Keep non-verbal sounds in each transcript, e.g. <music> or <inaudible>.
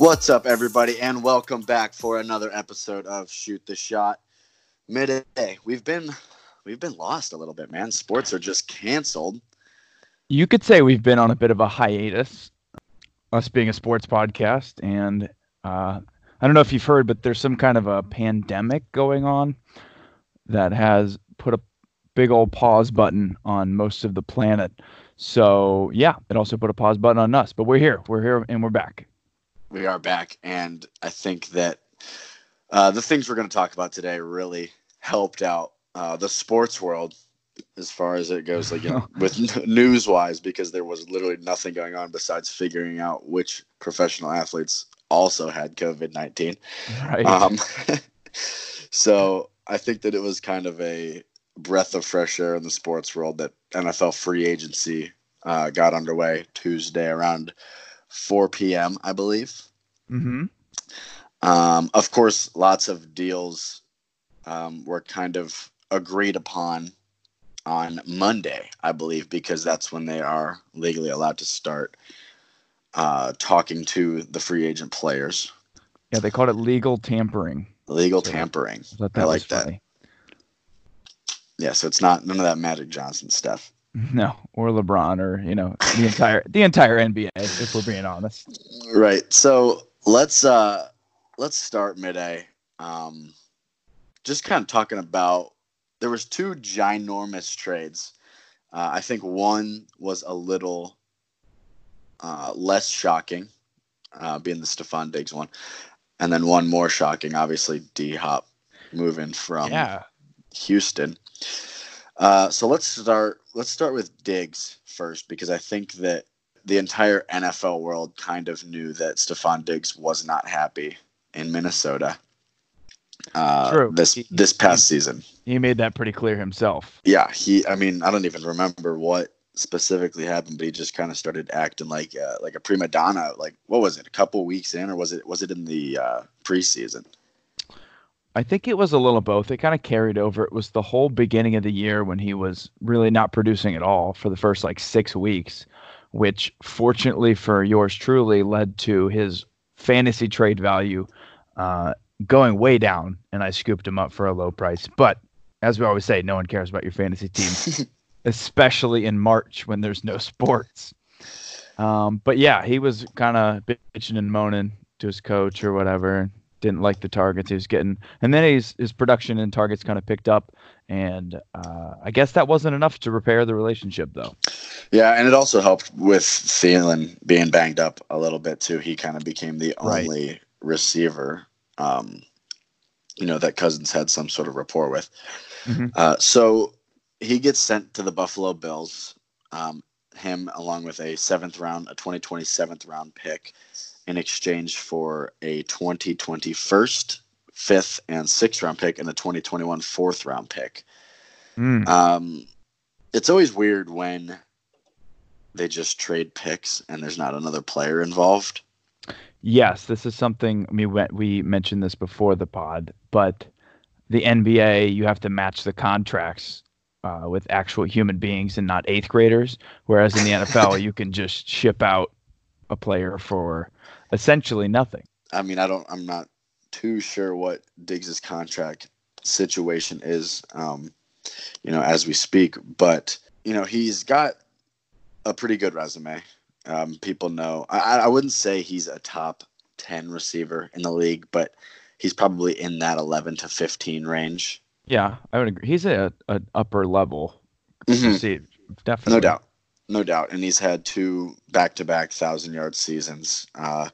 What's up, everybody, and welcome back for another episode of Shoot the Shot Midday. We've been we've been lost a little bit, man. Sports are just canceled. You could say we've been on a bit of a hiatus, us being a sports podcast, and uh, I don't know if you've heard, but there's some kind of a pandemic going on that has put a big old pause button on most of the planet. So yeah, it also put a pause button on us, but we're here, we're here, and we're back. We are back, and I think that uh, the things we're going to talk about today really helped out uh, the sports world as far as it goes, like you <laughs> know, with news wise, because there was literally nothing going on besides figuring out which professional athletes also had COVID nineteen. Right. Um, <laughs> so I think that it was kind of a breath of fresh air in the sports world that NFL free agency uh, got underway Tuesday around 4 p.m. I believe. mm-hmm. Um, of course, lots of deals um, were kind of agreed upon on Monday, I believe, because that's when they are legally allowed to start uh, talking to the free agent players. Yeah, they called it legal tampering. Legal tampering. I, I like was that. funny. Yeah, so it's not none of that Magic Johnson stuff. <laughs> No, or LeBron, or you know, the entire the entire NBA. If we're being honest. Right. So let's uh let's start midday. Um just kind of talking about there was two ginormous trades. Uh, I think one was a little uh, less shocking, uh, being the Stefon Diggs one, and then one more shocking, obviously D Hop moving from yeah. Houston. Uh, so let's start. Let's start with Diggs first because I think that the entire NFL world kind of knew that Stefon Diggs was not happy in Minnesota. Uh, True. This He- this past season. He made that pretty clear himself. Yeah, he. I mean, I don't even remember what specifically happened, but he just kind of started acting like uh, like a prima donna. Like what was it? A couple weeks in, or was it was it in the uh, preseason? I think it was a little both. It kind of carried over. It was the whole beginning of the year when he was really not producing at all for the first like six weeks, which fortunately for yours truly led to his fantasy trade value uh, going way down, and I scooped him up for a low price. But as we always say, no one cares about your fantasy team, <laughs> especially in March when there's no sports. Um, but yeah, he was kind of bitching and moaning to his coach or whatever. Didn't like the targets he was getting, and then his his production and targets kind of picked up. And uh, I guess that wasn't enough to repair the relationship, though. Yeah, and it also helped with Thielen being banged up a little bit too. He kind of became the Right. only receiver, um, you know, that Cousins had some sort of rapport with. Mhm. Uh, so he gets sent to the Buffalo Bills. Um, him along with a seventh round, a 2027th round pick, in exchange for a 2020 first, fifth, and sixth round pick, and a 2021 fourth round pick. Mm. Um, it's always weird when they just trade picks and there's not another player involved. Yes, this is something we we mentioned this before the pod, but the NBA you have to match the contracts uh, with actual human beings and not eighth graders, whereas in the NFL <laughs> you can just ship out a player for essentially nothing. I mean, I don't. I'm not too sure what Diggs's contract situation is, um, you know, as we speak. But you know, he's got a pretty good resume. Um, people know. I, I wouldn't say he's a top ten receiver in the league, but he's probably in that 11 to 15 range. Yeah, I would agree. He's a, an upper level Mhm. receiver, definitely. No doubt. No doubt. And he's had two back to back thousand yard seasons. Uh,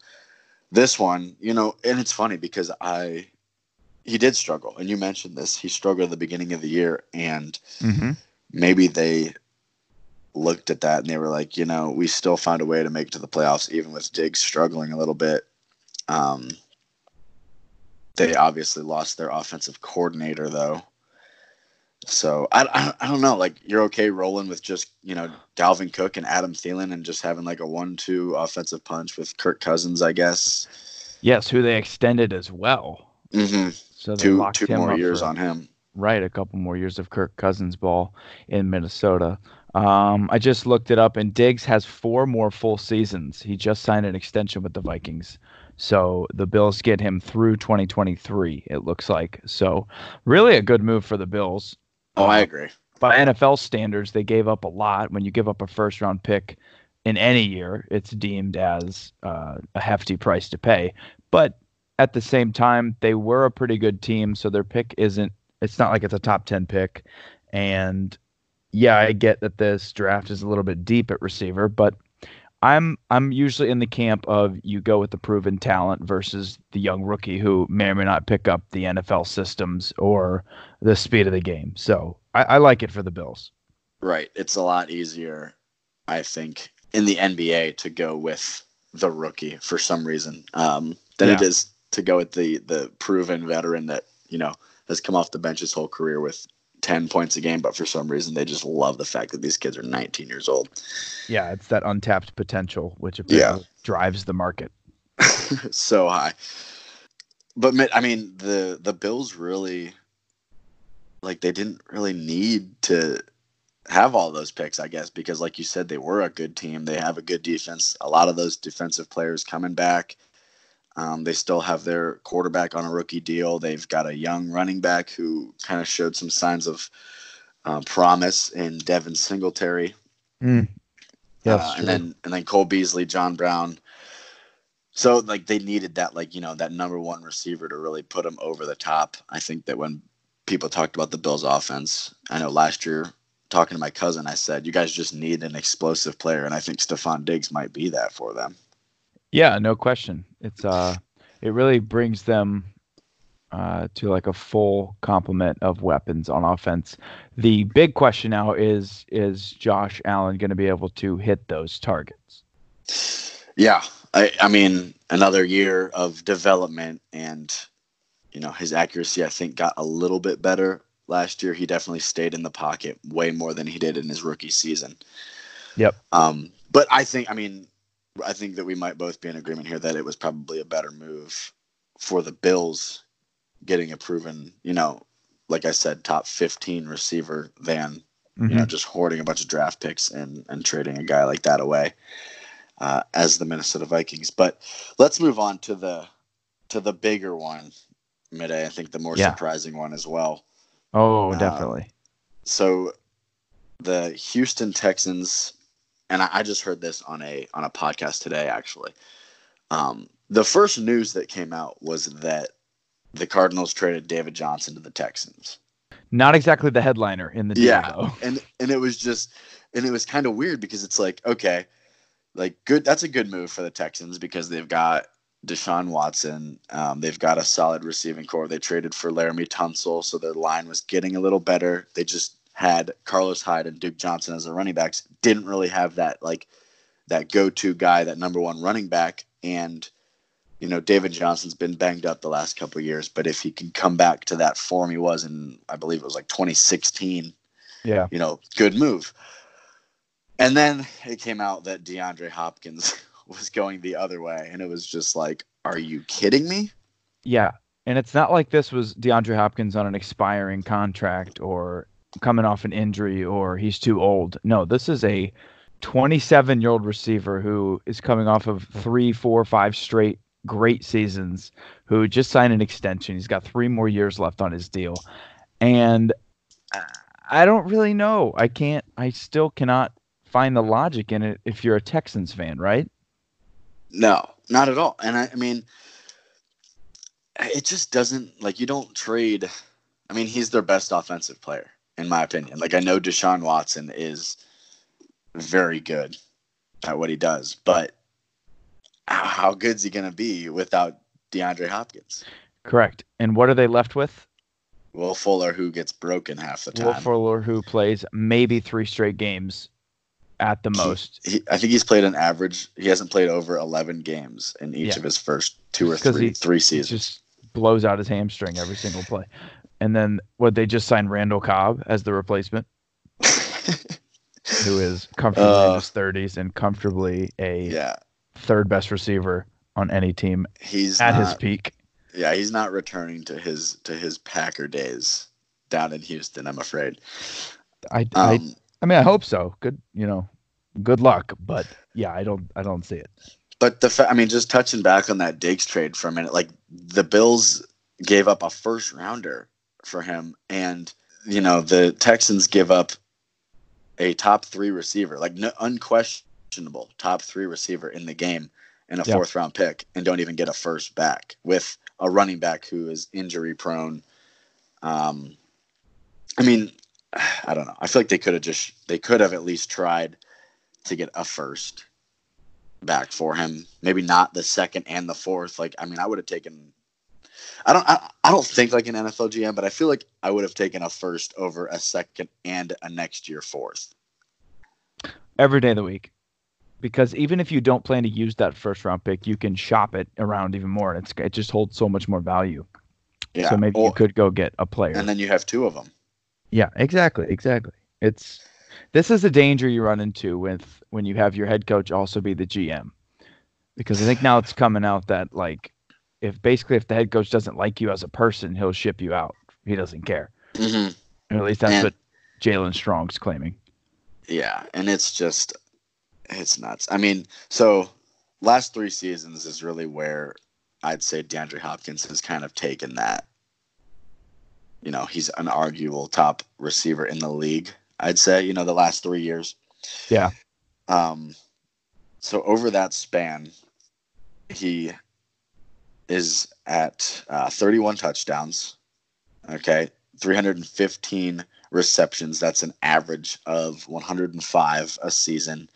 this one, you know, and it's funny because I, he did struggle. And you mentioned this. He struggled at the beginning of the year. And hmm maybe they looked at that and they were like, you know, we still found a way to make it to the playoffs, even with Diggs struggling a little bit. Um, they obviously lost their offensive coordinator, though. So I, I, I don't know. Like you're okay rolling with just you know Dalvin Cook and Adam Thielen and just having like a one-two offensive punch with Kirk Cousins, I guess. Yes, who they extended as well. Mm-hmm. So they Two two more years for- on him. right a couple more years of Kirk Cousins ball in Minnesota. Um, I just looked it up, and Diggs has four more full seasons. He just signed an extension with the Vikings So the Bills get him through 2023, it looks like. So really a good move for the Bills. Oh, I agree. By NFL standards, they gave up a lot. When you give up a first round pick in any year, it's deemed as uh, a hefty price to pay. But at the same time, they were a pretty good team, so their pick isn't. It's not like it's a top ten pick, and yeah, I get that this draft is a little bit deep at receiver, but I'm I'm usually in the camp of you go with the proven talent versus the young rookie who may or may not pick up the NFL systems or the speed of the game. So I, I like it for the Bills. Right. It's a lot easier, I think, in the NBA to go with the rookie for some reason um, than yeah. it is to go with the the proven veteran that you know has come off the bench his whole career with 10 points a game, but for some reason they just love the fact that these kids are 19 years old. Yeah, it's that untapped potential which yeah. drives the market <laughs> so high. But I mean, the the Bills really like they didn't really need to have all those picks, I guess, because like you said, they were a good team. They have a good defense. A lot of those defensive players coming back. Um, they still have their quarterback on a rookie deal. They've got a young running back who kind of showed some signs of uh, promise in Devin Singletary. Mm. Yes, uh, and then and then Cole Beasley, John Brown. So like they needed that like you know that number one receiver to really put them over the top. I think that when people talked about the Bills offense, I know last year talking to my cousin, I said you guys just need an explosive player, and I think Stefon Diggs might be that for them. Yeah, no question. It's uh, it really brings them uh, to like a full complement of weapons on offense. The big question now is is Josh Allen going to be able to hit those targets? Yeah, I, I mean another year of development and you know his accuracy I think got a little bit better last year. He definitely stayed in the pocket way more than he did in his rookie season. Yep. Um, but I think I mean I think that we might both be in agreement here that it was probably a better move for the Bills getting a proven, you know, like I said, top 15 receiver than, mm-hmm. you know, mm-hmm. just hoarding a bunch of draft picks and, and trading a guy like that away uh, as the Minnesota Vikings. But let's move on to the to the bigger one, Midday. I think the more yeah. surprising one as well. Oh, uh, definitely. So the Houston Texans and I, I, just heard this on a on a podcast today actually. Um, the first news that came out was that the Cardinals traded David Johnson to the Texans. Not exactly the headliner in the deal, yeah, though. <laughs> and and it was just and it was kind of weird because it's like okay, like good that's a good move for the Texans because they've got Deshaun Watson. Um, they've got a solid receiving corps. They traded for Laremy Tunsil, so their line was getting a little better. They just had Carlos Hyde and Duke Johnson as the running backs, didn't really have that like that go-to guy, that number one running back. And you know, David Johnson's been banged up the last couple years, but if he can come back to that form he was in, I believe it was like 2016, yeah, you know, good move. And then it came out that DeAndre Hopkins <laughs> was going the other way, and it was just like, are you kidding me? Yeah, and it's not like this was DeAndre Hopkins on an expiring contract or coming off an injury or he's too old. No, this is a 27 year old receiver who is coming off of three, four, five straight great seasons, who just signed an extension. He's got three more years left on his deal. And I don't really know. I can't, I still cannot find the logic in it if you're a Texans fan, right? No, not at all. And I, I mean, it just doesn't like you don't trade. I mean, he's their best offensive player in my opinion. Like I know Deshaun Watson is very good at what he does, but how good's he going to be without DeAndre Hopkins? Correct. And what are they left with? Will Fuller, who gets broken half the time. Will Fuller, who plays maybe three straight games at the most. He, he, I think he's played an average. He hasn't played over eleven games in each yeah. of his first two or three he, three seasons. just blows out his hamstring every single play and then what they just signed Randall Cobb as the replacement, <laughs> who is comfortably uh, in his thirties and comfortably a yeah. third best receiver on any team. He's at not, his peak. Yeah, he's not returning to his to his Packer days down in Houston. I'm afraid. I um, I, I mean I hope so. Good, you know, good luck. But yeah, I don't I don't see it. but the fa- I mean, just touching back on that Diggs trade for a minute, like the Bills gave up a first rounder for him, and you know the Texans give up a top three receiver, like no, unquestionable top three receiver in the game, and a Yeah. fourth round pick, and don't even get a first back with a running back who is injury prone. Um, I mean, I don't know. I feel like they could have just they could have at least tried to get a first back for him. Maybe not the second and the fourth. Like I mean, I would have taken. I don't. I, I don't think like an NFL GM, but I feel like I would have taken a first over a second and a next year fourth. every day of the week. Because even if you don't plan to use that first round pick, you can shop it around even more, and it's it just holds so much more value. Yeah. so maybe you could go get a player. and then you have two of them. Yeah, exactly, exactly. It's this is a danger you run into with when you have your head coach also be the GM. Because I think now it's coming out that like if basically if the head coach doesn't like you as a person, he'll ship you out. He doesn't care. Mm-hmm. Or at least that's And- what Jaelen Strong's claiming. Yeah, and it's just it's nuts. I mean, so last three seasons is really where I'd say DeAndre Hopkins has kind of taken that. You know, he's an arguable top receiver in the league. I'd say, you know, the last three years. Yeah. Um, so over that span, he is at uh, 31 touchdowns. Okay, 315 receptions. That's an average of 105 a season.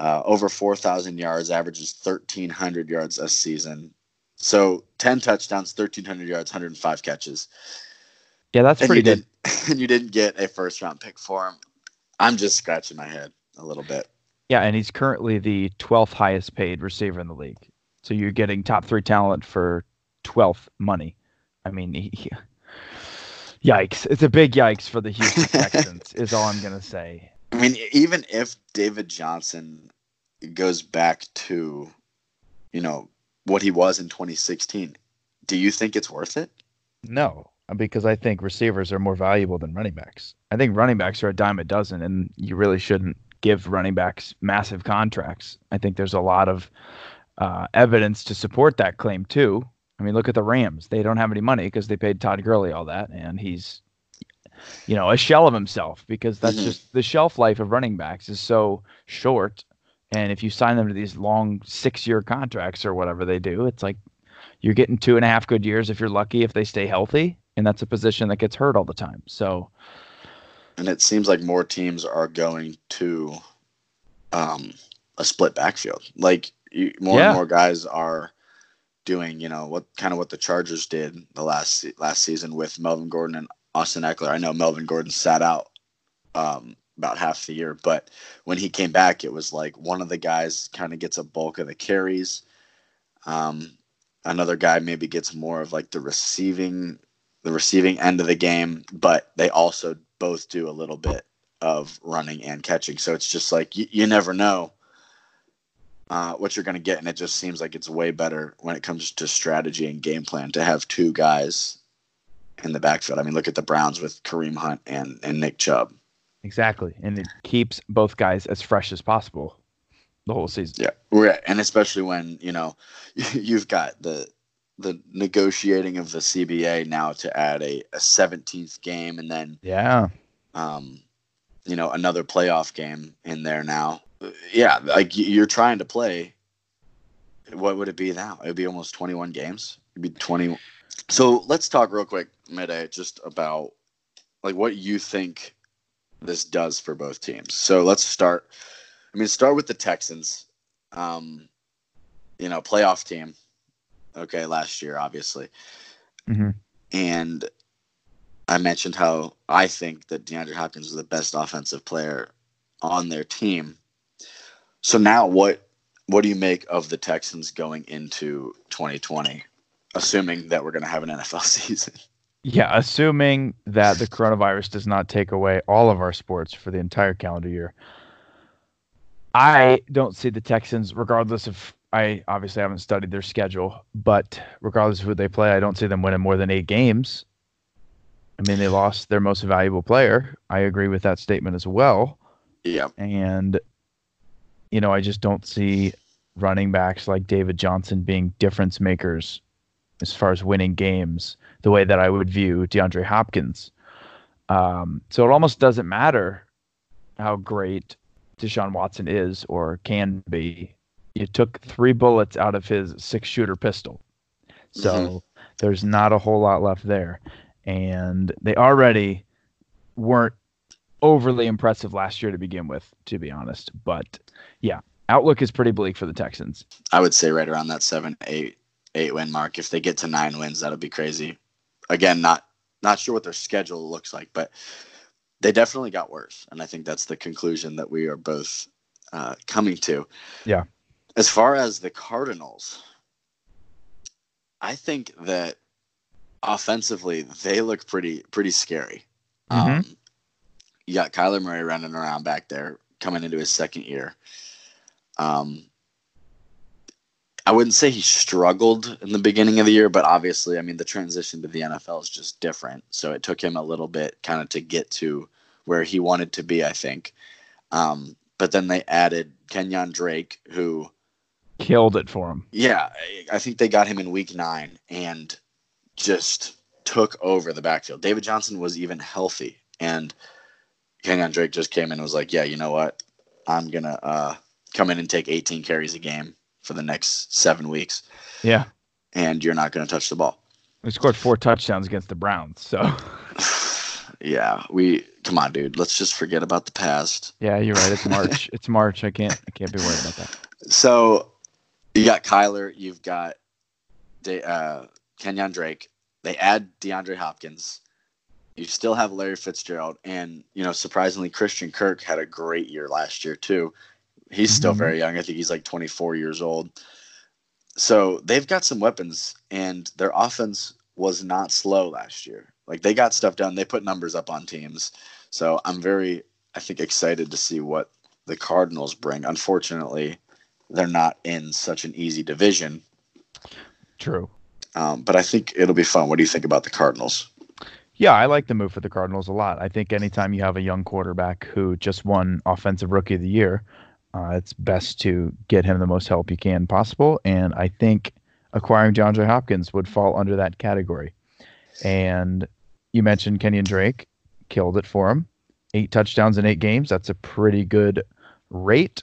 Uh, over 4,000 yards, averages 1,300 yards a season. So 10 touchdowns, 1,300 yards, 105 catches. Yeah, that's and pretty good. <laughs> and you didn't get a first round pick for him. I'm just scratching my head a little bit. Yeah, and he's currently the 12th highest paid receiver in the league. So you're getting top three talent for 12th money. I mean, he, <laughs> yikes! It's a big yikes for the Houston <laughs> Texans. is all I'm gonna say. I mean, even if David Johnson goes back to, you know, what he was in 2016, do you think it's worth it? No, because I think receivers are more valuable than running backs. I think running backs are a dime a dozen, and you really shouldn't give running backs massive contracts. I think there's a lot of uh, evidence to support that claim too. I mean, look at the Rams; they don't have any money because they paid Todd Gurley all that, and he's, you know, a shell of himself because that's Mhm. just the shelf life of running backs is so short. And if you sign them to these long six-year contracts or whatever they do, it's like you're getting two and a half good years if you're lucky if they stay healthy and that's a position that gets hurt all the time so And it seems like more teams are going to um, a split backfield. Like you, more Yeah. and more guys are doing, you know, what kind of what the Chargers did the last last season with Melvin Gordon and Austin Ekeler. I know Melvin Gordon sat out um, about half the year, but when he came back, it was like one of the guys kind of gets a bulk of the carries. Um, another guy maybe gets more of like the receiving the receiving end of the game, but they also both do a little bit of running and catching. So it's just like you, you never know uh, what you're going to get, and it just seems like it's way better when it comes to strategy and game plan to have two guys in the backfield. I mean, look at the Browns with Kareem Hunt and and Nick Chubb. exactly and it keeps both guys as fresh as possible the whole season Yeah, and especially when you know <laughs> you've got the the negotiating of the CBA now to add a, a 17th game and then yeah um, you know, another playoff game in there now. Yeah, like you're trying to play. What would it be now? It would be almost 21 games. It'd be 20. So let's talk real quick, Midday, just about like what you think this does for both teams. So let's start. I mean, start with the Texans. Um, you know, playoff team. Okay, last year, obviously hmm and I mentioned how I think that DeAndre Hopkins was the best offensive player on their team. So now, what what do you make of the Texans going into 2020, assuming that we're going to have an NFL <laughs> season? yeah assuming that the coronavirus does not take away all of our sports for the entire calendar year. I don't see the texans regardless of i obviously haven't studied their schedule but regardless of who they play i don't see them winning more than eight games. I mean they lost their most valuable player. I agree with that statement as well. Yeah, and you know i just don't see running backs like David Johnson being difference makers as far as winning games, the way that I would view DeAndre Hopkins. Um, so it almost doesn't matter how great Deshaun Watson is or can be. You took three bullets out of his six shooter pistol. So mm-hmm. there's not a whole lot left there. And they already weren't overly impressive last year to begin with, to be honest. But yeah, outlook is pretty bleak for the Texans. I would say right around that seven, eight, eight win mark. If they get to nine wins, that'll be crazy. Again, not not sure what their schedule looks like, but they definitely got worse, and I think that's the conclusion that we are both uh, coming to. Yeah. As far as the Cardinals, I think that offensively they look pretty pretty scary. Mm-hmm. Um, you got Kyler Murray running around back there, coming into his second year. Um, I wouldn't say he struggled in the beginning of the year, but obviously, I mean, the transition to the NFL is just different. So it took him a little bit kind of to get to where he wanted to be, I think. Um, but then they added Kenyan Drake, who killed it for him. Yeah, I think they got him in week nine and just took over the backfield. David Johnson was even healthy, and Kenyan Drake just came in and was like, "Yeah, you know what? I'm gonna uh, come in and take 18 carries a game for the next seven weeks. Yeah. And you're not going to touch the ball. We scored four touchdowns against the Browns. So. <sighs> yeah, we come on, dude. Let's just forget about the past. Yeah, you're right. It's March. <laughs> it's March. I can't. I can't be worried about that. So, you got Kyler. You've got De, uh, Kenyan Drake. They add DeAndre Hopkins. You still have Larry Fitzgerald, and you know, surprisingly, Christian Kirk had a great year last year too. He's still mm-hmm. very young. I think he's like 24 years old. So they've got some weapons, and their offense was not slow last year. Like they got stuff done. They put numbers up on teams. So I'm very, I think, excited to see what the Cardinals bring. Unfortunately, they're not in such an easy division. True. Um, but I think it'll be fun. What do you think about the Cardinals? Yeah, I like the move for the Cardinals a lot. I think anytime you have a young quarterback who just won Offensive Rookie of the Year, uh, it's best to get him the most help you can possible. And I think acquiring DeAndre Hopkins would fall under that category. And you mentioned Kenyan Drake, killed it for him. Eight touchdowns in eight games. That's a pretty good rate.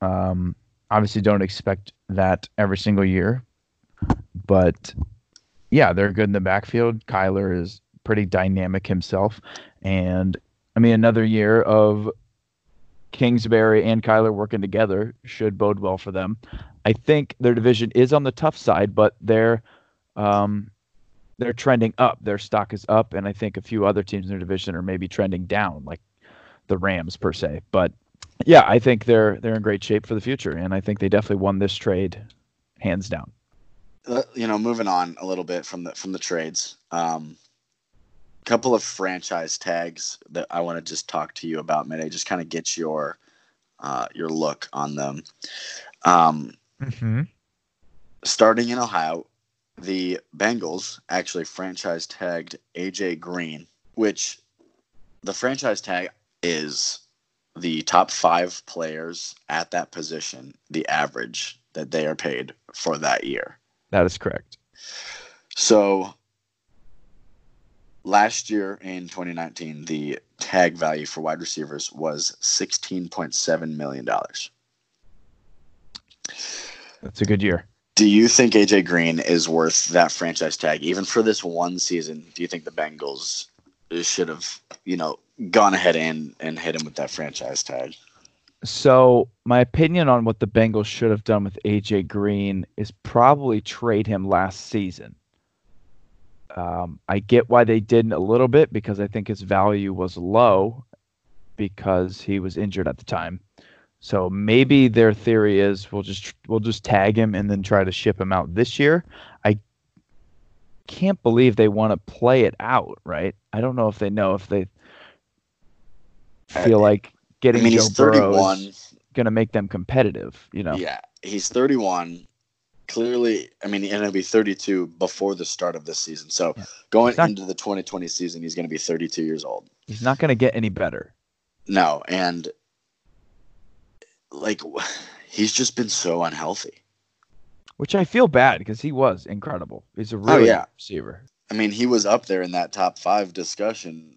Um, obviously, don't expect that every single year. But yeah, they're good in the backfield. Kyler is pretty dynamic himself. And I mean, another year of Kingsbury and Kyler working together should bode well for them. I think their division is on the tough side, but they're um, they're trending up. Their stock is up, and I think a few other teams in their division are maybe trending down, like the Rams per se. But yeah, I think they're they're in great shape for the future, and I think they definitely won this trade, hands down. Uh, you know, moving on a little bit from the from the trades. Um, couple of franchise tags that I want to just talk to you about, Mayday. Just kind of get your uh, your look on them. Um, mm-hmm. Starting in Ohio, the Bengals actually franchise tagged AJ Green, which the franchise tag is the top five players at that position, the average that they are paid for that year. That is correct. So last year in 2019, the tag value for wide receivers was $16.7 million. That's a good year. Do you think AJ Green is worth that franchise tag, even for this one season? Do you think the Bengals should have, you know, gone ahead and, and hit him with that franchise tag? So, my opinion on what the Bengals should have done with AJ Green is probably trade him last season. Um, I get why they didn't a little bit because I think his value was low because he was injured at the time. So maybe their theory is we'll just we'll just tag him and then try to ship him out this year. I can't believe they want to play it out, right? I don't know if they know if they feel like getting I mean, Joe Burrow is going to make them competitive, you know. Yeah, he's 31 clearly, I mean, and he'll be 32 before the start of this season. So yeah. going not, into the 2020 season, he's going to be 32 years old. He's not going to get any better. No, and like <sighs> he's just been so unhealthy. Which I feel bad because he was incredible. He's a oh, really Oh, yeah. receiver. I mean, he was up there in that top five discussion,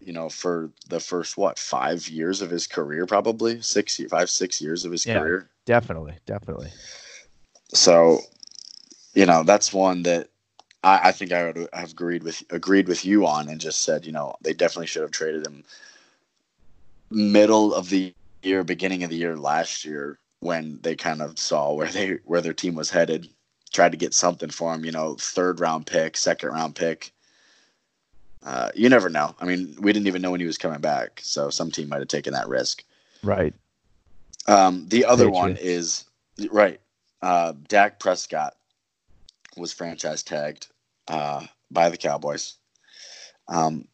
you know, for the first what five years of his career, probably six, five, six years of his Yeah. career. Definitely, definitely. So, you know, that's one that I, I think I would have agreed with agreed with you on, and just said, you know, they definitely should have traded him middle of the year, beginning of the year last year, when they kind of saw where they where their team was headed. Tried to get something for him, you know, third round pick, second round pick. Uh, you never know. I mean, we didn't even know when he was coming back, so some team might have taken that risk. Right. Um, the other one is right. Uh, Dak Prescott was franchise tagged uh, by the Cowboys. Um,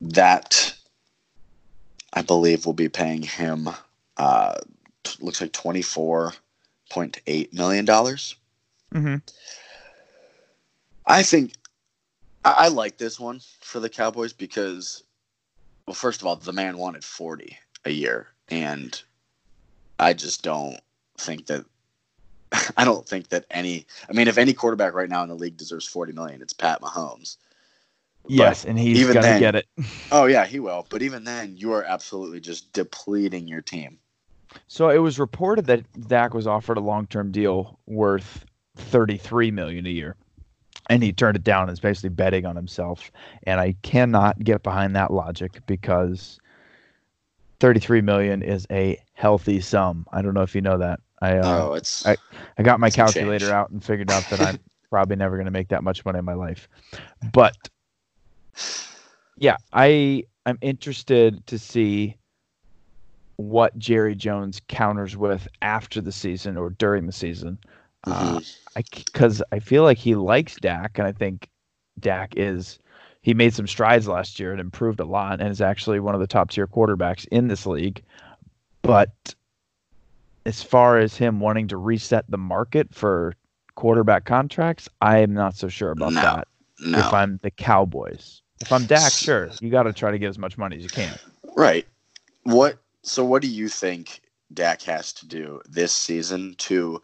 that I believe will be paying him. Uh, t- looks like twenty four point eight million dollars. hmm I think I, I like this one for the Cowboys because, well, first of all, the man wanted forty a year, and I just don't think that. <laughs> I don't think that any. I mean, if any quarterback right now in the league deserves forty million, it's Pat Mahomes. Yes, and he's even gonna then- get it. <laughs> Oh yeah, he will. But even then, you are absolutely just depleting your team. So it was reported that Dak was offered a long-term deal worth 33 million a year. And he turned it down is basically betting on himself. And I cannot get behind that logic because 33 million is a healthy sum. I don't know if you know that. I uh, oh, it's I- I got my calculator out and figured out that I'm <laughs> probably never going to make that much money in my life. But yeah, I I'm interested to see what Jerry Jones counters with after the season or during the season. Uh, mhm. I because I feel like he likes Dak, and I think Dak is he made some strides last year and improved a lot, and is actually one of the top tier quarterbacks in this league. But as far as him wanting to reset the market for quarterback contracts, I am not so sure about No, that. no. If I'm the Cowboys, if I'm Dak, sure, you got to try to get as much money as you can. Right. What? So, what do you think Dak has to do this season to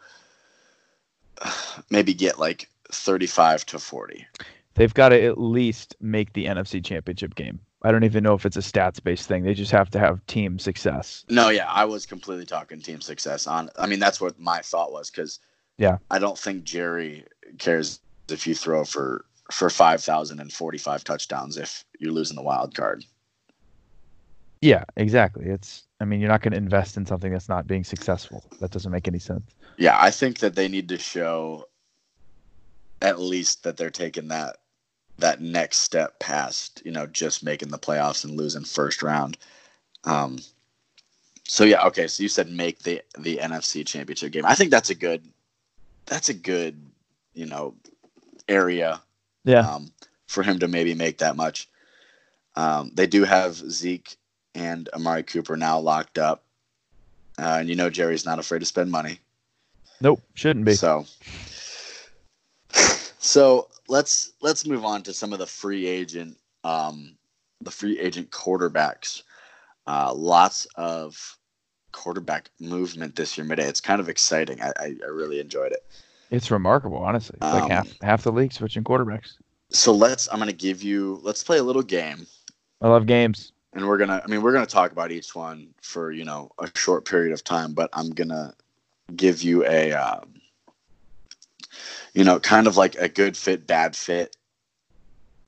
<sighs> maybe get like thirty-five to forty? They've got to at least make the NFC Championship game. I don't even know if it's a stats based thing. They just have to have team success. No, yeah, I was completely talking team success on. I mean, that's what my thought was because Yeah. I don't think Jerry cares if you throw for for five thousand and forty-five touchdowns if you're losing the wild card. Yeah, exactly. It's I mean, you're not going to invest in something that's not being successful. That doesn't make any sense. Yeah, I think that they need to show at least that they're taking that that next step past, you know, just making the playoffs and losing first round. Um so yeah, okay, so you said make the the NFC championship game. I think that's a good that's a good, you know, area Yeah. um, for him to maybe make that much. Um, they do have Zeke and Amari Cooper now locked up. Uh, and you know Jerry's not afraid to spend money. Nope, shouldn't be. So, <sighs> so let's let's move on to some of the free agent, um, the free agent quarterbacks. Uh, lots of quarterback movement this year, midday. It's kind of exciting. I, I, I really enjoyed it. It's remarkable, honestly. It's like Um, half half the league switching quarterbacks. So let's. I'm gonna give you. Let's play a little game, I love games. and we're gonna. I mean, we're gonna talk about each one for you know a short period of time, but I'm gonna give you a. Um, you know, kind of like a good fit, bad fit.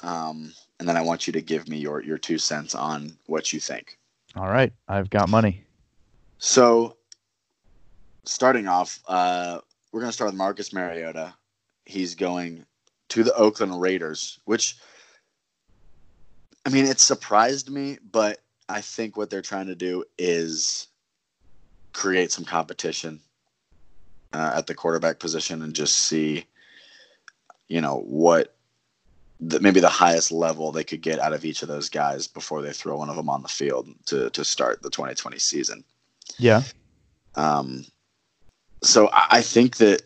Um, and then I want you to give me your your two cents on what you think. All right, I've got money. So, starting off, uh, we're going to start with Marcus Mariota. He's going to the Oakland Raiders, which, I mean, it surprised me, but I think what they're trying to do is create some competition uh, at the quarterback position and just see, you know, what the, maybe the highest level they could get out of each of those guys before they throw one of them on the field to, to start the 2020 season. Yeah. Um, so I, I think that,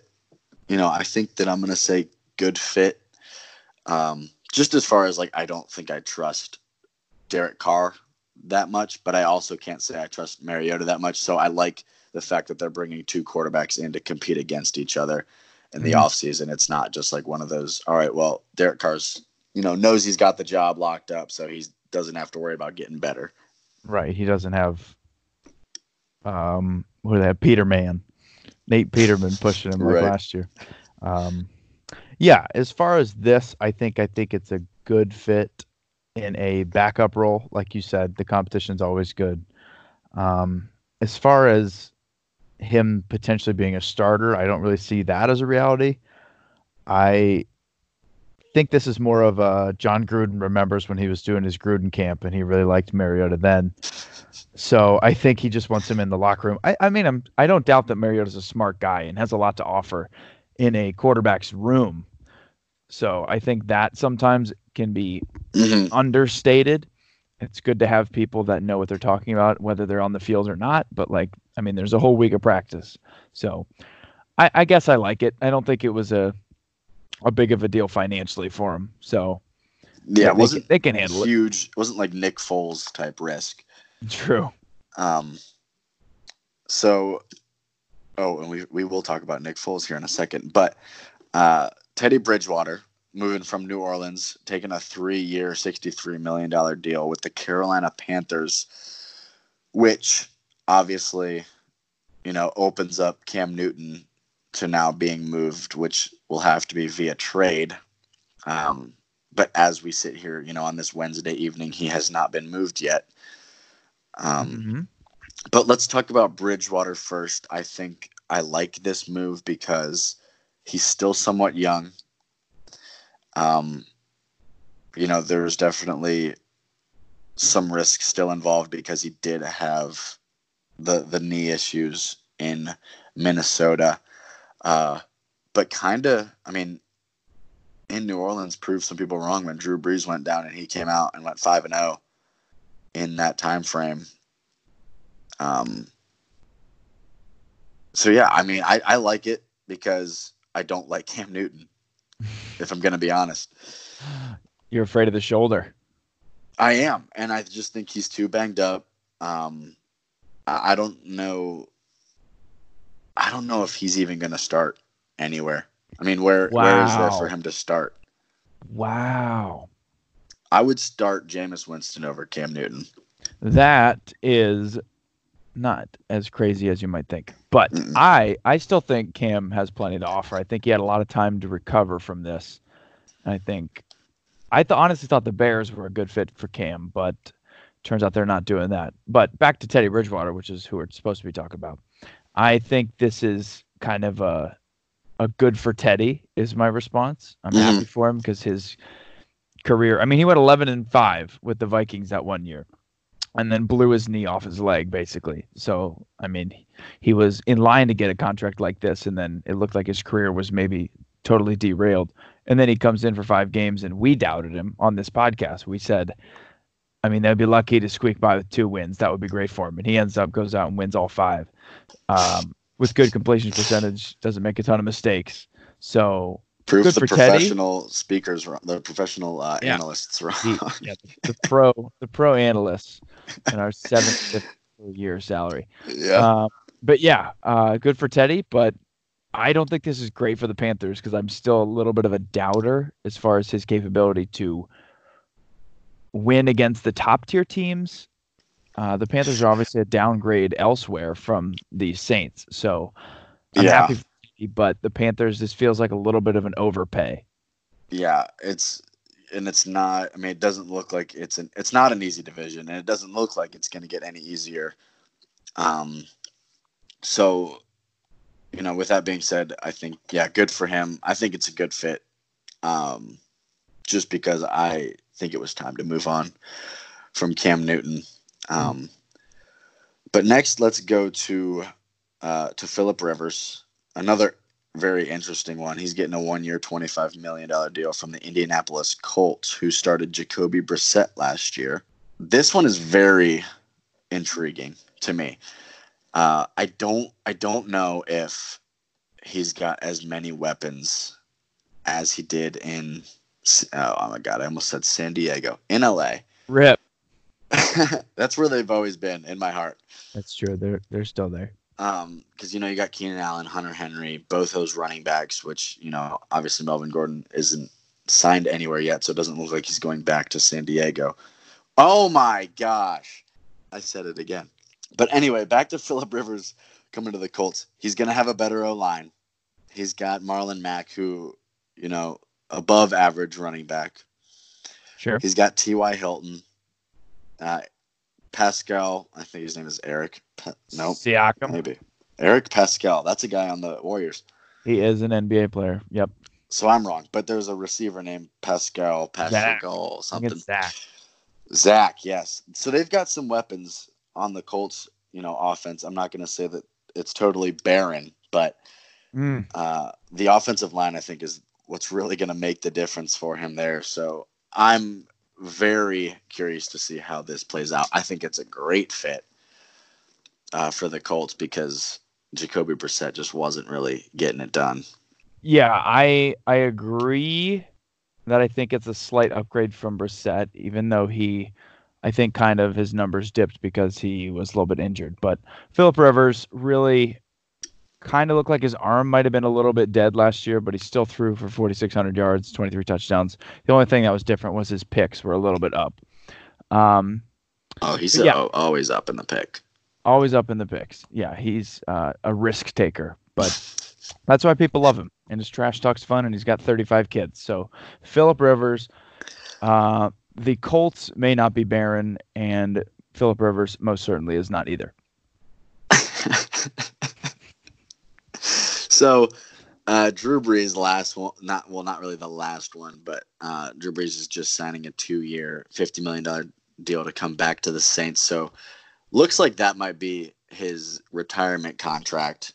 you know, I think that I'm going to say good fit. Um, just as far as like, I don't think I trust Derek Carr that much, but I also can't say I trust Mariota that much. So I like the fact that they're bringing two quarterbacks in to compete against each other in the mm-hmm. offseason. It's not just like one of those, all right, well, Derek Carr's, you know, knows he's got the job locked up, so he doesn't have to worry about getting better. Right. He doesn't have, um, what they have, Peterman, Nate Peterman <laughs> pushing him like right. last year. Um, yeah, as far as this, I think I think it's a good fit in a backup role. Like you said, the competition's always good. Um, as far as him potentially being a starter, I don't really see that as a reality. I think this is more of a Jon Gruden remembers when he was doing his Gruden camp and he really liked Mariota then. So I think he just wants him in the locker room. I, I mean, I'm I don't doubt that Mariota's a smart guy and has a lot to offer in a quarterback's room. So I think that sometimes can be mm-hmm. understated. It's good to have people that know what they're talking about, whether they're on the field or not. But like, I mean, there's a whole week of practice, so I, I guess I like it. I don't think it was a a big of a deal financially for them. So yeah, it wasn't they can, they can handle huge, it. It wasn't like Nick Foles type risk. True. Um. So, oh, and we we will talk about Nick Foles here in a second, but uh, Teddy Bridgewater moving from New Orleans, taking a three-year, $63 million deal with the Carolina Panthers, which obviously, you know, opens up Cam Newton to now being moved, which will have to be via trade. Um, but as we sit here, you know, on this Wednesday evening, he has not been moved yet. Um, mm-hmm. But let's talk about Bridgewater first. I think I like this move because he's still somewhat young. Um, you know, there's definitely some risk still involved because he did have the the knee issues in Minnesota. Uh, but kind of, I mean, in New Orleans proved some people wrong when Drew Brees went down and he came out and went five and zero oh in that time frame. Um. So yeah, I mean, I I like it because I don't like Cam Newton if I'm going to be honest. You're afraid of the shoulder. I am, and I just think he's too banged up. Um, I don't know. I don't know if he's even going to start anywhere. I mean, where wow. where is there for him to start? Wow. I would start Jameis Winston over Cam Newton. That is not as crazy as you might think. But I I still think Cam has plenty to offer. I think he had a lot of time to recover from this. I think I th- honestly thought the Bears were a good fit for Cam, but turns out they're not doing that. But back to Teddy Bridgewater, which is who we're supposed to be talking about. I think this is kind of a a good for Teddy is my response. I'm mm-hmm. happy for him because his career. I mean, he went 11 and five with the Vikings that one year and then blew his knee off his leg basically. So I mean, he was in line to get a contract like this, and then it looked like his career was maybe totally derailed. And then he comes in for five games, and we doubted him on this podcast. We said, I mean, they'd be lucky to squeak by with two wins. That would be great for him. And he ends up goes out and wins all five, um, with good completion percentage. Doesn't make a ton of mistakes. So Prove the professional Teddy. speakers, the professional uh, yeah. analysts wrong. yeah, the, <laughs> the, pro, the pro analysts, and our seventh year salary. Yeah. Um, but yeah, uh, good for Teddy. But I don't think this is great for the Panthers because I'm still a little bit of a doubter as far as his capability to win against the top tier teams. Uh, the Panthers are obviously a downgrade elsewhere from the Saints, so I'm yeah. happy but the Panthers this feels like a little bit of an overpay. Yeah, it's and it's not. I mean, it doesn't look like it's an. It's not an easy division, and it doesn't look like it's going to get any easier. Um, so, you know, with that being said, I think yeah, good for him. I think it's a good fit. Um, just because I think it was time to move on from Cam Newton. Um, but next, let's go to uh, to Philip Rivers another very interesting one. He's getting a one-year, twenty-five million dollar deal from the Indianapolis Colts, who started Jacoby Brissett last year. This one is very intriguing to me. Uh, I don't, I don't know if he's got as many weapons as he did in. Oh, oh my god, I almost said San Diego in LA. Rip. <laughs> That's where they've always been in my heart. That's true. They're they're still there. Um, because you know you got Keenan Allen, Hunter Henry, both those running backs, which you know obviously Melvin Gordon isn't signed anywhere yet, so it doesn't look like he's going back to San Diego. Oh my gosh, I said it again. But anyway, back to <laughs> Philip Rivers coming to the Colts. He's gonna have a better O line. He's got Marlon Mack, who you know above average running back. Sure. He's got T.Y. Hilton. Uh, Pascal, I think his name is Eric. Pa- nope, Siakam. maybe. Eric Pascal. That's a guy on the Warriors. He is an NBA player. Yep. So I'm wrong, but there's a receiver named Pascal, Pascal, I something. Zach. Zach, yes. So they've got some weapons on the Colts, you know, offense. I'm not going to say that it's totally barren, but Mm. uh, the offensive line, I think, is what's really going to make the difference for him there. So I'm very curious to see how this plays out. I think it's a great fit uh, for the Colts because Jacoby Brissett just wasn't really getting it done. Yeah, I I agree that I think it's a slight upgrade from Brissett, even though he, I think, kind of his numbers dipped because he was a little bit injured. But Philip Rivers really kind of looked like his arm might have been a little bit dead last year, but he still threw for 4,600 yards, 23 touchdowns. The only thing that was different was his picks were a little bit up. Um, Oh, he's Yeah. al- always up in the pick. always up in the picks. Yeah, he's uh, a risk taker, but that's why people love him. And his trash talk's fun, and he's got 35 kids. So Philip Rivers, uh, the Colts may not be barren, and Philip Rivers most certainly is not either. <laughs> so uh, Drew Brees last one not well not really the last one but uh, Drew Brees is just signing a two year fifty million dollar deal to come back to the Saints so looks like that might be his retirement contract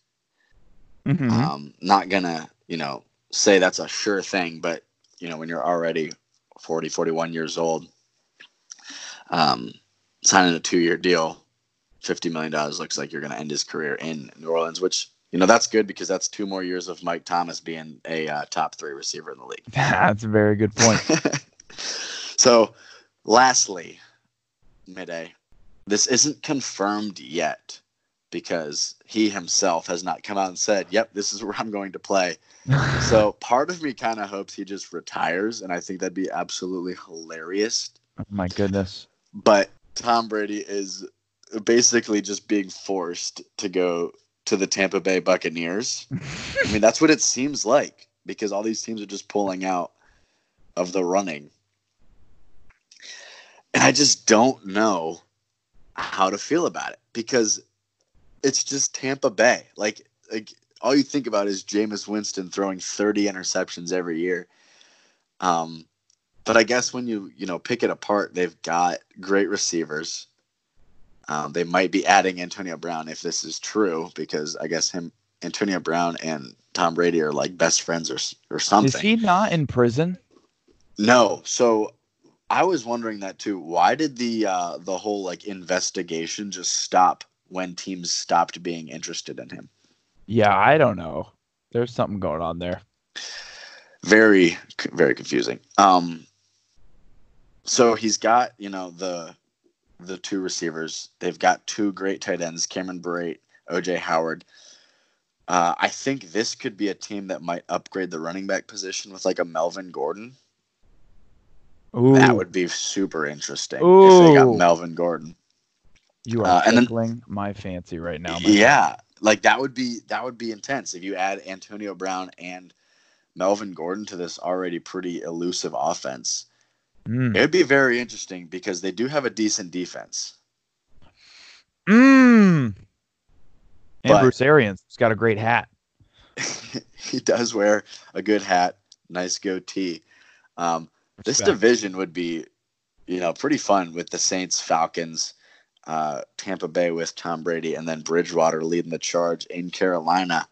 Mhm. um, not gonna you know say that's a sure thing but you know when you're already 40 41 years old um, signing a two year deal 50 million dollars looks like you're going to end his career in New Orleans which you know that's good because that's two more years of Mike Thomas being a uh, top three receiver in the league <laughs> that's a very good point. <laughs> so lastly Miday this isn't confirmed yet because he himself has not come out and said yep this is where i'm going to play <laughs> so part of me kind of hopes he just retires, and I think that'd be absolutely hilarious. oh my goodness. But Tom Brady is basically just being forced to go to the Tampa Bay Buccaneers. I mean, that's what it seems like because all these teams are just pulling out of the running. And I just don't know how to feel about it because it's just Tampa Bay. Like, like all you think about is Jameis Winston throwing 30 interceptions every year. Um, but I guess when you you know pick it apart, they've got great receivers. Um, they might be adding Antonio Brown if this is true, because I guess him, Antonio Brown, and Tom Brady are like best friends or or something. Is he not in prison? No. So I was wondering that too. Why did the uh, the whole like investigation just stop when teams stopped being interested in him? Yeah, I don't know. There's something going on there. Very very confusing. Um. So he's got you know the the two receivers. They've got two great tight ends, Cameron Brate, OJ Howard. Uh, I think this could be a team that might upgrade the running back position with like a Melvin Gordon. Ooh, That would be super interesting if they got Melvin Gordon. you are uh, and then- tickling my fancy right now. yeah, like that would be that would be intense if you add Antonio Brown and Melvin Gordon to this already pretty elusive offense. Mm. It would be very interesting because they do have a decent defense. Mm. And But- Bruce Arians has got a great hat. <laughs> he does wear a good hat, nice goatee. Um, this division would be, you know, pretty fun with the Saints, Falcons, uh, Tampa Bay with Tom Brady, and then Bridgewater leading the charge in Carolina.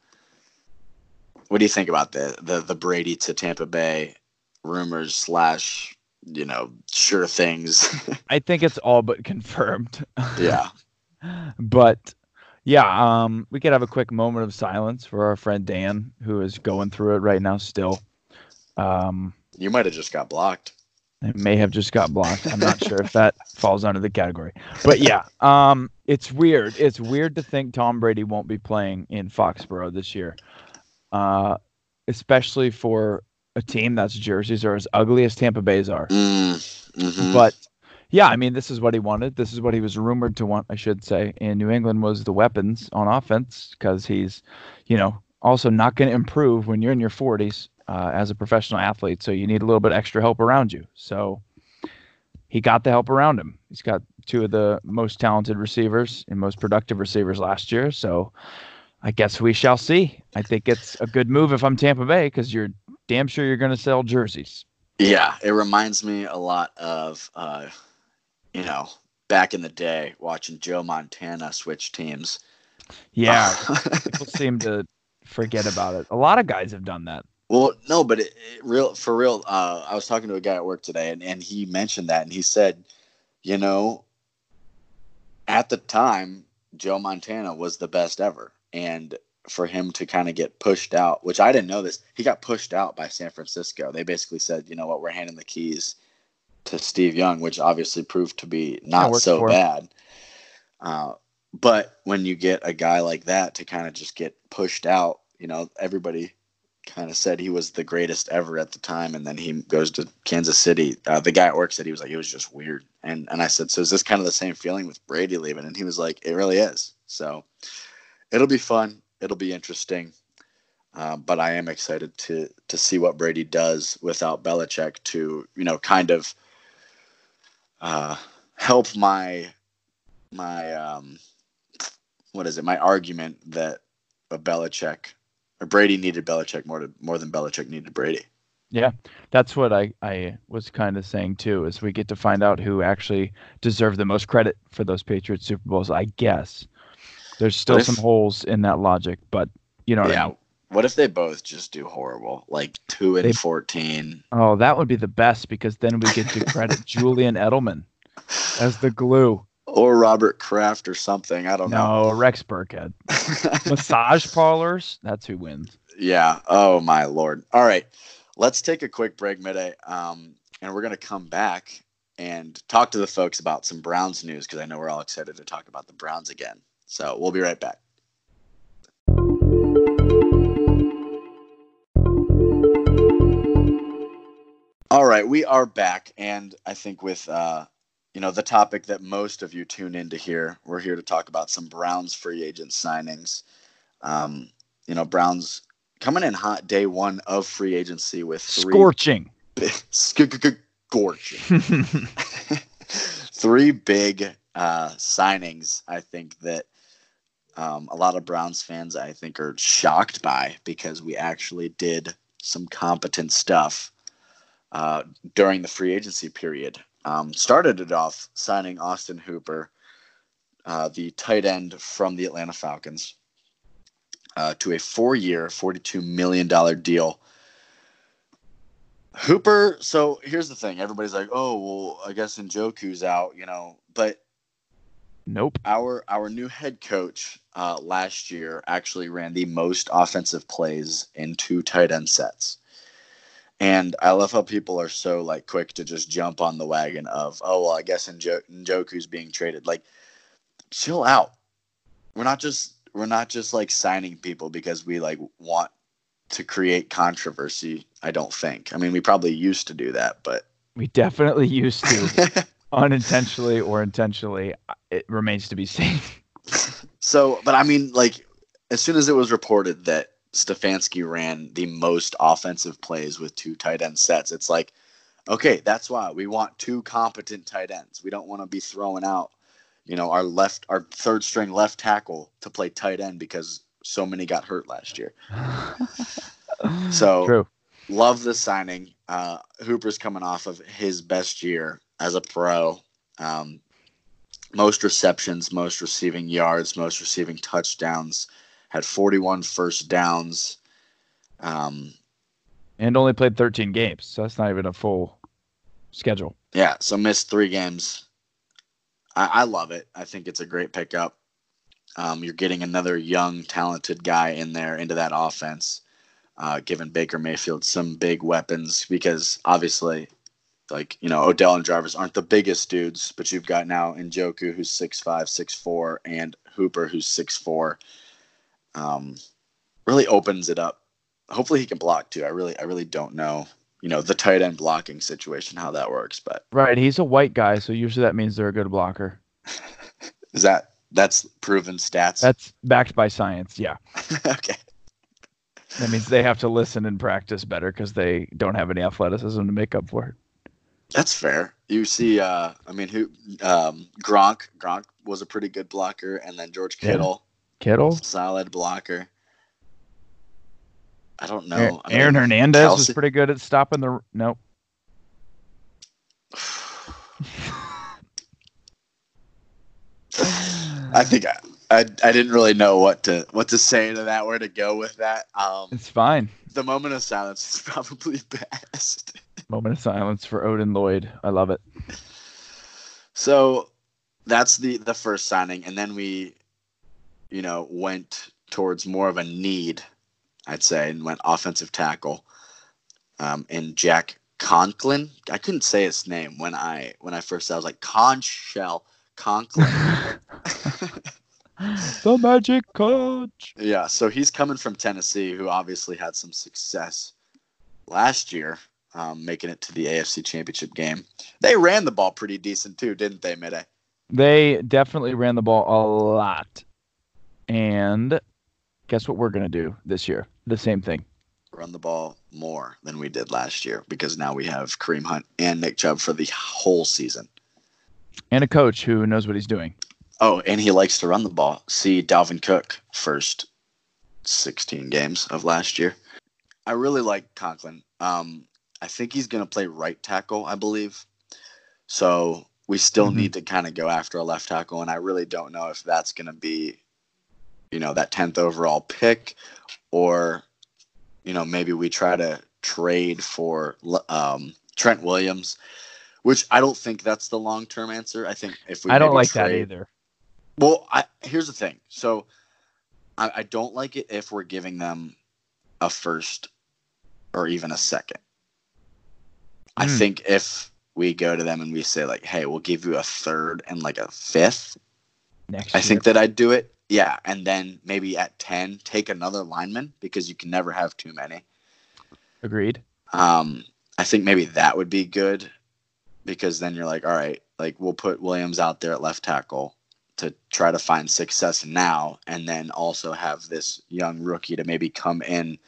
What do you think about the the, the Brady to Tampa Bay rumors slash you know sure things? <laughs> I think it's all but confirmed. yeah, <laughs> but yeah, um, we could have a quick moment of silence for our friend Dan, who is going through it right now still. Um, you might have just got blocked. It may have just got blocked. I'm not sure if that <laughs> falls under the category. But yeah, um, it's weird. It's weird to think Tom Brady won't be playing in Foxborough this year, uh, especially for a team that's jerseys are as ugly as Tampa Bay's are. Mm, mhm. But yeah, I mean, this is what he wanted. This is what he was rumored to want, I should say, in New England was the weapons on offense because he's, you know, also not going to improve when you're in your 40s uh, as a professional athlete. So you need a little bit extra help around you. So he got the help around him. He's got two of the most talented receivers and most productive receivers last year. So I guess we shall see. I think it's a good move if I'm Tampa Bay because you're damn sure you're going to sell jerseys. Yeah, it reminds me a lot of, uh, you know, back in the day watching Joe Montana switch teams. Yeah, <laughs> people seem to forget about it. A lot of guys have done that. Well, no, but it, it real for real. Uh, I was talking to a guy at work today, and, and he mentioned that, and he said, you know, at the time, Joe Montana was the best ever, and for him to kind of get pushed out, which I didn't know this, he got pushed out by San Francisco. They basically said, you know what, we're handing the keys to Steve Young, which obviously proved to be not so bad. Uh, but when you get a guy like that to kind of just get pushed out, you know, everybody kind of said he was the greatest ever at the time, and then he goes to Kansas City. Uh, the guy at work said he was like, it was just weird, and and I said, so is this kind of the same feeling with Brady leaving? And he was like, it really is. So it'll be fun. It'll be interesting. Uh, but I am excited to to see what Brady does without Belichick to you know kind of uh, help my my um, what is it my argument that a Belichick or Brady needed Belichick more to more than Belichick needed Brady. Yeah, that's what I, I was kind of saying too. Is we get to find out who actually deserved the most credit for those Patriots Super Bowls. I guess there's still if- some holes in that logic, but you know what I yeah. mean. What if they both just do horrible, like two and They- fourteen? Oh, that would be the best because then we get to credit <laughs> Julian Edelman as the glue. or Robert Kraft or something. I don't know. No, Rex Burkhead. <laughs> Massage parlors. That's who wins. Yeah. Oh my lord. All right. Let's take a quick break, Miday, um, and we're gonna come back and talk to the folks about some Browns news because I know we're all excited to talk about the Browns again. So we'll be right back. All right, we are back, and I think with uh, you know the topic that most of you tune in to hear, we're here to talk about some Browns free agent signings. Um, you know, Browns coming in hot day one of free agency with three Scorching. <laughs> scorching <laughs> <laughs> three big uh, signings. I think that um, a lot of Browns fans, I think, are shocked by because we actually did some competent stuff uh, during the free agency period. Um, started it off signing Austin Hooper, uh, the tight end from the Atlanta Falcons, uh, to a four-year, forty-two million dollar deal. Hooper. So here's the thing: everybody's like, "Oh, well, I guess Njoku's out," you know, but Nope. our our new head coach uh, last year actually ran the most offensive plays in two tight end sets. And I love how people are so like quick to just jump on the wagon of, oh well, I guess Njo- Njoku's being traded. Like, chill out. We're not just we're not just like signing people because we like want to create controversy. I don't think. I mean, we probably used to do that, but We definitely used to, <laughs> unintentionally or intentionally. It remains to be seen. <laughs> So, but I mean, like, as soon as it was reported that Stefanski ran the most offensive plays with two tight end sets, it's like, okay, that's why we want two competent tight ends. We don't want to be throwing out, you know, our left, our third string left tackle to play tight end because so many got hurt last year. <laughs> So- true. Love the signing. Uh, Hooper's coming off of his best year as a pro. Um, most receptions, most receiving yards, most receiving touchdowns. Had 41 first downs. Um, And only played 13 games, so that's not even a full schedule. yeah, so missed three games. I, I love it. I think it's a great pickup. Um, you're getting another young, talented guy in there into that offense, uh, giving Baker Mayfield some big weapons because obviously like you know Odell and Jarvis aren't the biggest dudes, but you've got now Njoku who's six five, six four, and Hooper who's six four. Um, really opens it up. Hopefully he can block too. I really I really don't know you know the tight end blocking situation how that works, but right, he's a white guy, so usually that means they're a good blocker. <laughs> Is that that's proven stats? That's backed by science. Yeah. <laughs> okay. That means they have to listen and practice better because they don't have any athleticism to make up for it. That's fair. You see, uh, I mean, who um, Gronk? Gronk was a pretty good blocker, and then George Kittle, yeah. Kittle, solid blocker. I don't know. Aaron, Aaron Hernandez Kelce? was pretty good at stopping the. Nope. <sighs> I think I, I, I didn't really know what to what to say to that, where to go with that. Um, it's fine. The moment of silence is <laughs> probably best. Moment of silence for Odin Lloyd. I love it. So that's the the first signing, and then we, you know, went towards more of a need, I'd say, and went offensive tackle. Um, and Jack Conklin, I couldn't say his name when I when I first. I was like Conchell Conklin. <laughs> <laughs> the magic coach. Yeah, so he's coming from Tennessee, who obviously had some success last year, um, making it to the AFC Championship game. They ran the ball pretty decent too, didn't they, Miday? They definitely ran the ball a lot. And guess what we're going to do this year? The same thing. Run the ball more than we did last year because now we have Kareem Hunt and Nick Chubb for the whole season and a coach who knows what he's doing. Oh, and he likes to run the ball. See Dalvin Cook first 16 games of last year. I really like Conklin. Um, I think he's going to play right tackle, I believe. So we still mm-hmm. need to kind of go after a left tackle, and I really don't know if that's going to be, you know, that 10th overall pick, or, you know, maybe we try to trade for um, Trent Williams which I don't think that's the long term answer. I think if we I don't like trade, that either. Well, I, here's the thing. So I, I don't like it if we're giving them a first or even a second. Mm. I hmm. think if we go to them and we say like, "Hey, we'll give you a third and like a fifth, next, I year. think that I'd do it. Yeah, and then maybe at ten, take another lineman because you can never have too many. Agreed. Um, I think maybe that would be good because then you're like, all right, like we'll put Williams out there at left tackle to try to find success now, and then also have this young rookie to maybe come in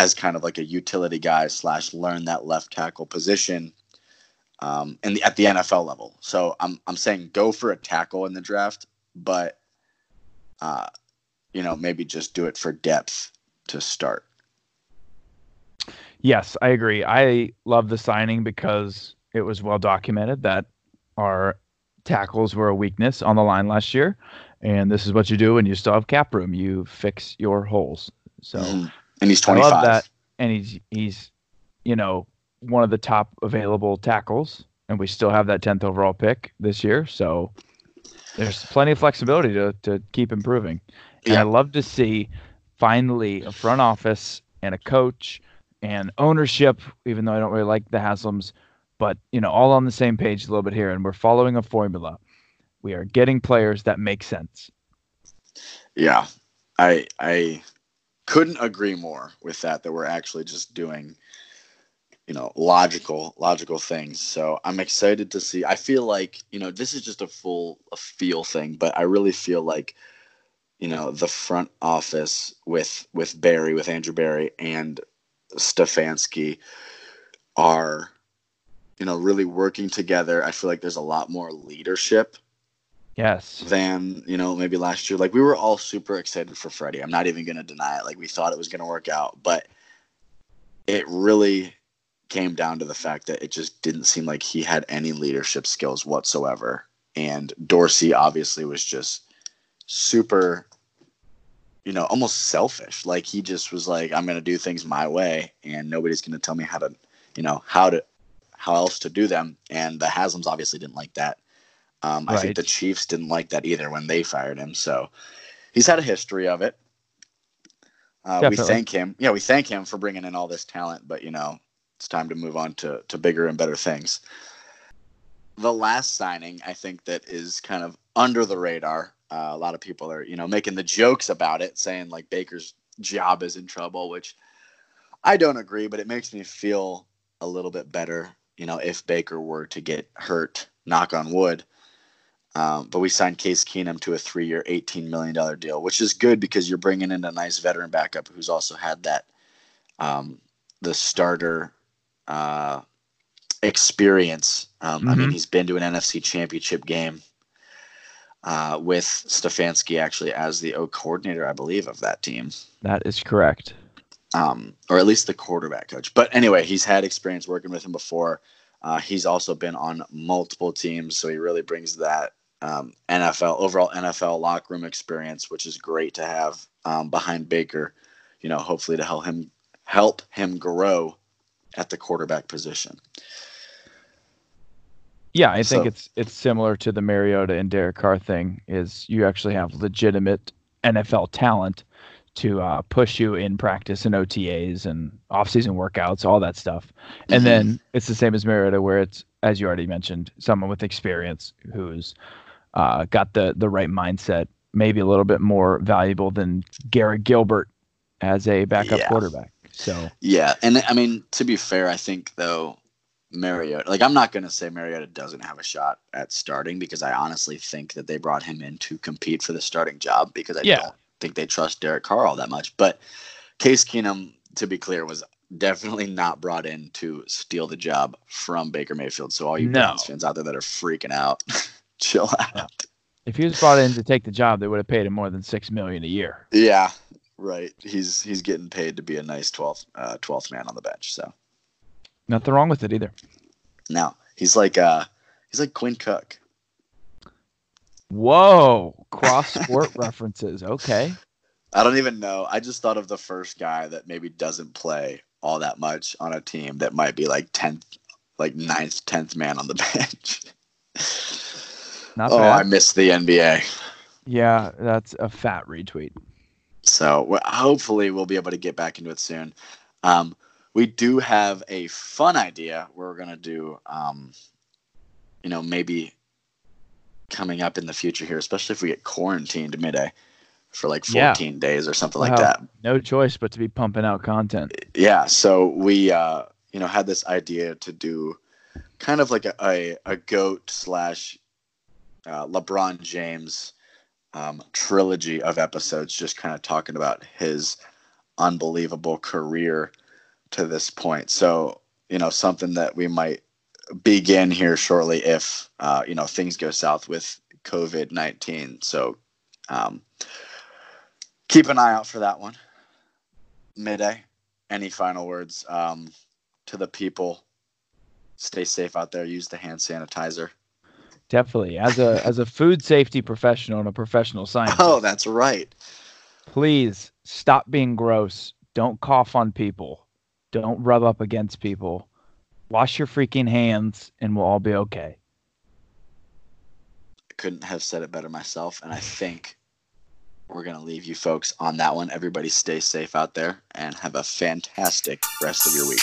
as kind of like a utility guy slash learn that left tackle position um, in the, at the NFL level. So I'm I'm saying go for a tackle in the draft, but uh, you know maybe just do it for depth to start. Yes, I agree. I love the signing because it was well documented that our tackles were a weakness on the line last year. And this is what you do when you still have cap room. You fix your holes. So mm-hmm. And he's 25. I love that. And he's he's you know one of the top available tackles and we still have that 10th overall pick this year. So there's plenty of flexibility to to keep improving. And yeah. I love to see finally a front office and a coach and ownership, even though I don't really like the Haslams, but you know, all on the same page a little bit here, and we're following a formula. We are getting players that make sense. Yeah, I I couldn't agree more with that. That we're actually just doing, you know, logical logical things. So I'm excited to see. I feel like you know this is just a full a feel thing, but I really feel like you know the front office with with Berry with Andrew Berry and Stefanski are you know, really working together. I feel like there's a lot more leadership. Yes. Than, you know, maybe last year. Like we were all super excited for Freddie. I'm not even gonna deny it. Like we thought it was gonna work out. But it really came down to the fact that it just didn't seem like he had any leadership skills whatsoever. And Dorsey obviously was just super, you know, almost selfish. Like he just was like, I'm gonna do things my way and nobody's gonna tell me how to, you know, how to how else to do them. And the Haslams obviously didn't like that. Um, right. I think the Chiefs didn't like that either when they fired him. So he's had a history of it. Uh, we thank him. Yeah, we thank him for bringing in all this talent, but you know, it's time to move on to to bigger and better things. The last signing, I think, that is kind of under the radar. Uh, a lot of people are, you know, making the jokes about it, saying like Baker's job is in trouble, which I don't agree, but it makes me feel a little bit better, you know, if Baker were to get hurt, knock on wood. Um, but we signed Case Keenum to a three year, $18 million deal, which is good because you're bringing in a nice veteran backup who's also had that, um, the starter uh, experience. Um, mm-hmm. I mean, mm-hmm. he's been to an NFC championship game uh, with Stefanski actually as the O coordinator, I believe, of that team. That is correct um, or at least the quarterback coach. But anyway, he's had experience working with him before. Uh, he's also been on multiple teams, so he really brings that um, NFL overall NFL locker room experience, which is great to have um, behind Baker. You know, hopefully to help him help him grow at the quarterback position. Yeah, I think so, it's it's similar to the Mariota and Derek Carr thing. Is you actually have legitimate NFL talent to uh, push you in practice and OTAs and off-season workouts, all that stuff. And mm-hmm. then it's the same as Mariota, where it's as you already mentioned, someone with experience who's uh, got the the right mindset, maybe a little bit more valuable than Garrett Gilbert as a backup yeah. quarterback. So yeah, and I mean to be fair, I think though Mariota, like I'm not going to say Mariota doesn't have a shot at starting because I honestly think that they brought him in to compete for the starting job because I yeah. don't think they trust Derek Carr all that much. But Case Keenum, to be clear, was definitely not brought in to steal the job from Baker Mayfield. So all you no. fans out there that are freaking out, <laughs> chill out. If he was brought in to take the job, they would have paid him more than six million a year. Yeah, right. He's he's getting paid to be a nice 12th uh, 12th man on the bench. So nothing wrong with it either. No, he's like uh he's like Quinn Cook. Whoa, cross sport <laughs> references. Okay. I don't even know. I just thought of the first guy that maybe doesn't play all that much on a team that might be like 10th, like ninth, 10th man on the <laughs> bench. Not oh, bad. I missed the NBA. Yeah, that's a fat retweet. So hopefully we'll be able to get back into it soon. Um, we do have a fun idea. We're gonna do, um, you know, maybe coming up in the future here, especially if we get quarantined Miday for like 14 yeah. days or something like that. No choice but to be pumping out content. Yeah. So we, uh, you know, had this idea to do kind of like a, a, a GOAT slash uh, LeBron James um, trilogy of episodes, just kind of talking about his unbelievable career to this point. So, you know, something that we might begin here shortly if uh, you know things go south with COVID nineteen. So um, keep an eye out for that one. Miday. Any final words um, to the people? Stay safe out there. Use the hand sanitizer. Definitely, as a as a food safety professional and a professional scientist. Oh, that's right. Please stop being gross. Don't cough on people. Don't rub up against people Wash your freaking hands and we'll all be okay. I couldn't have said it better myself. And I think we're going to leave you folks on that one. Everybody stay safe out there and have a fantastic rest of your week.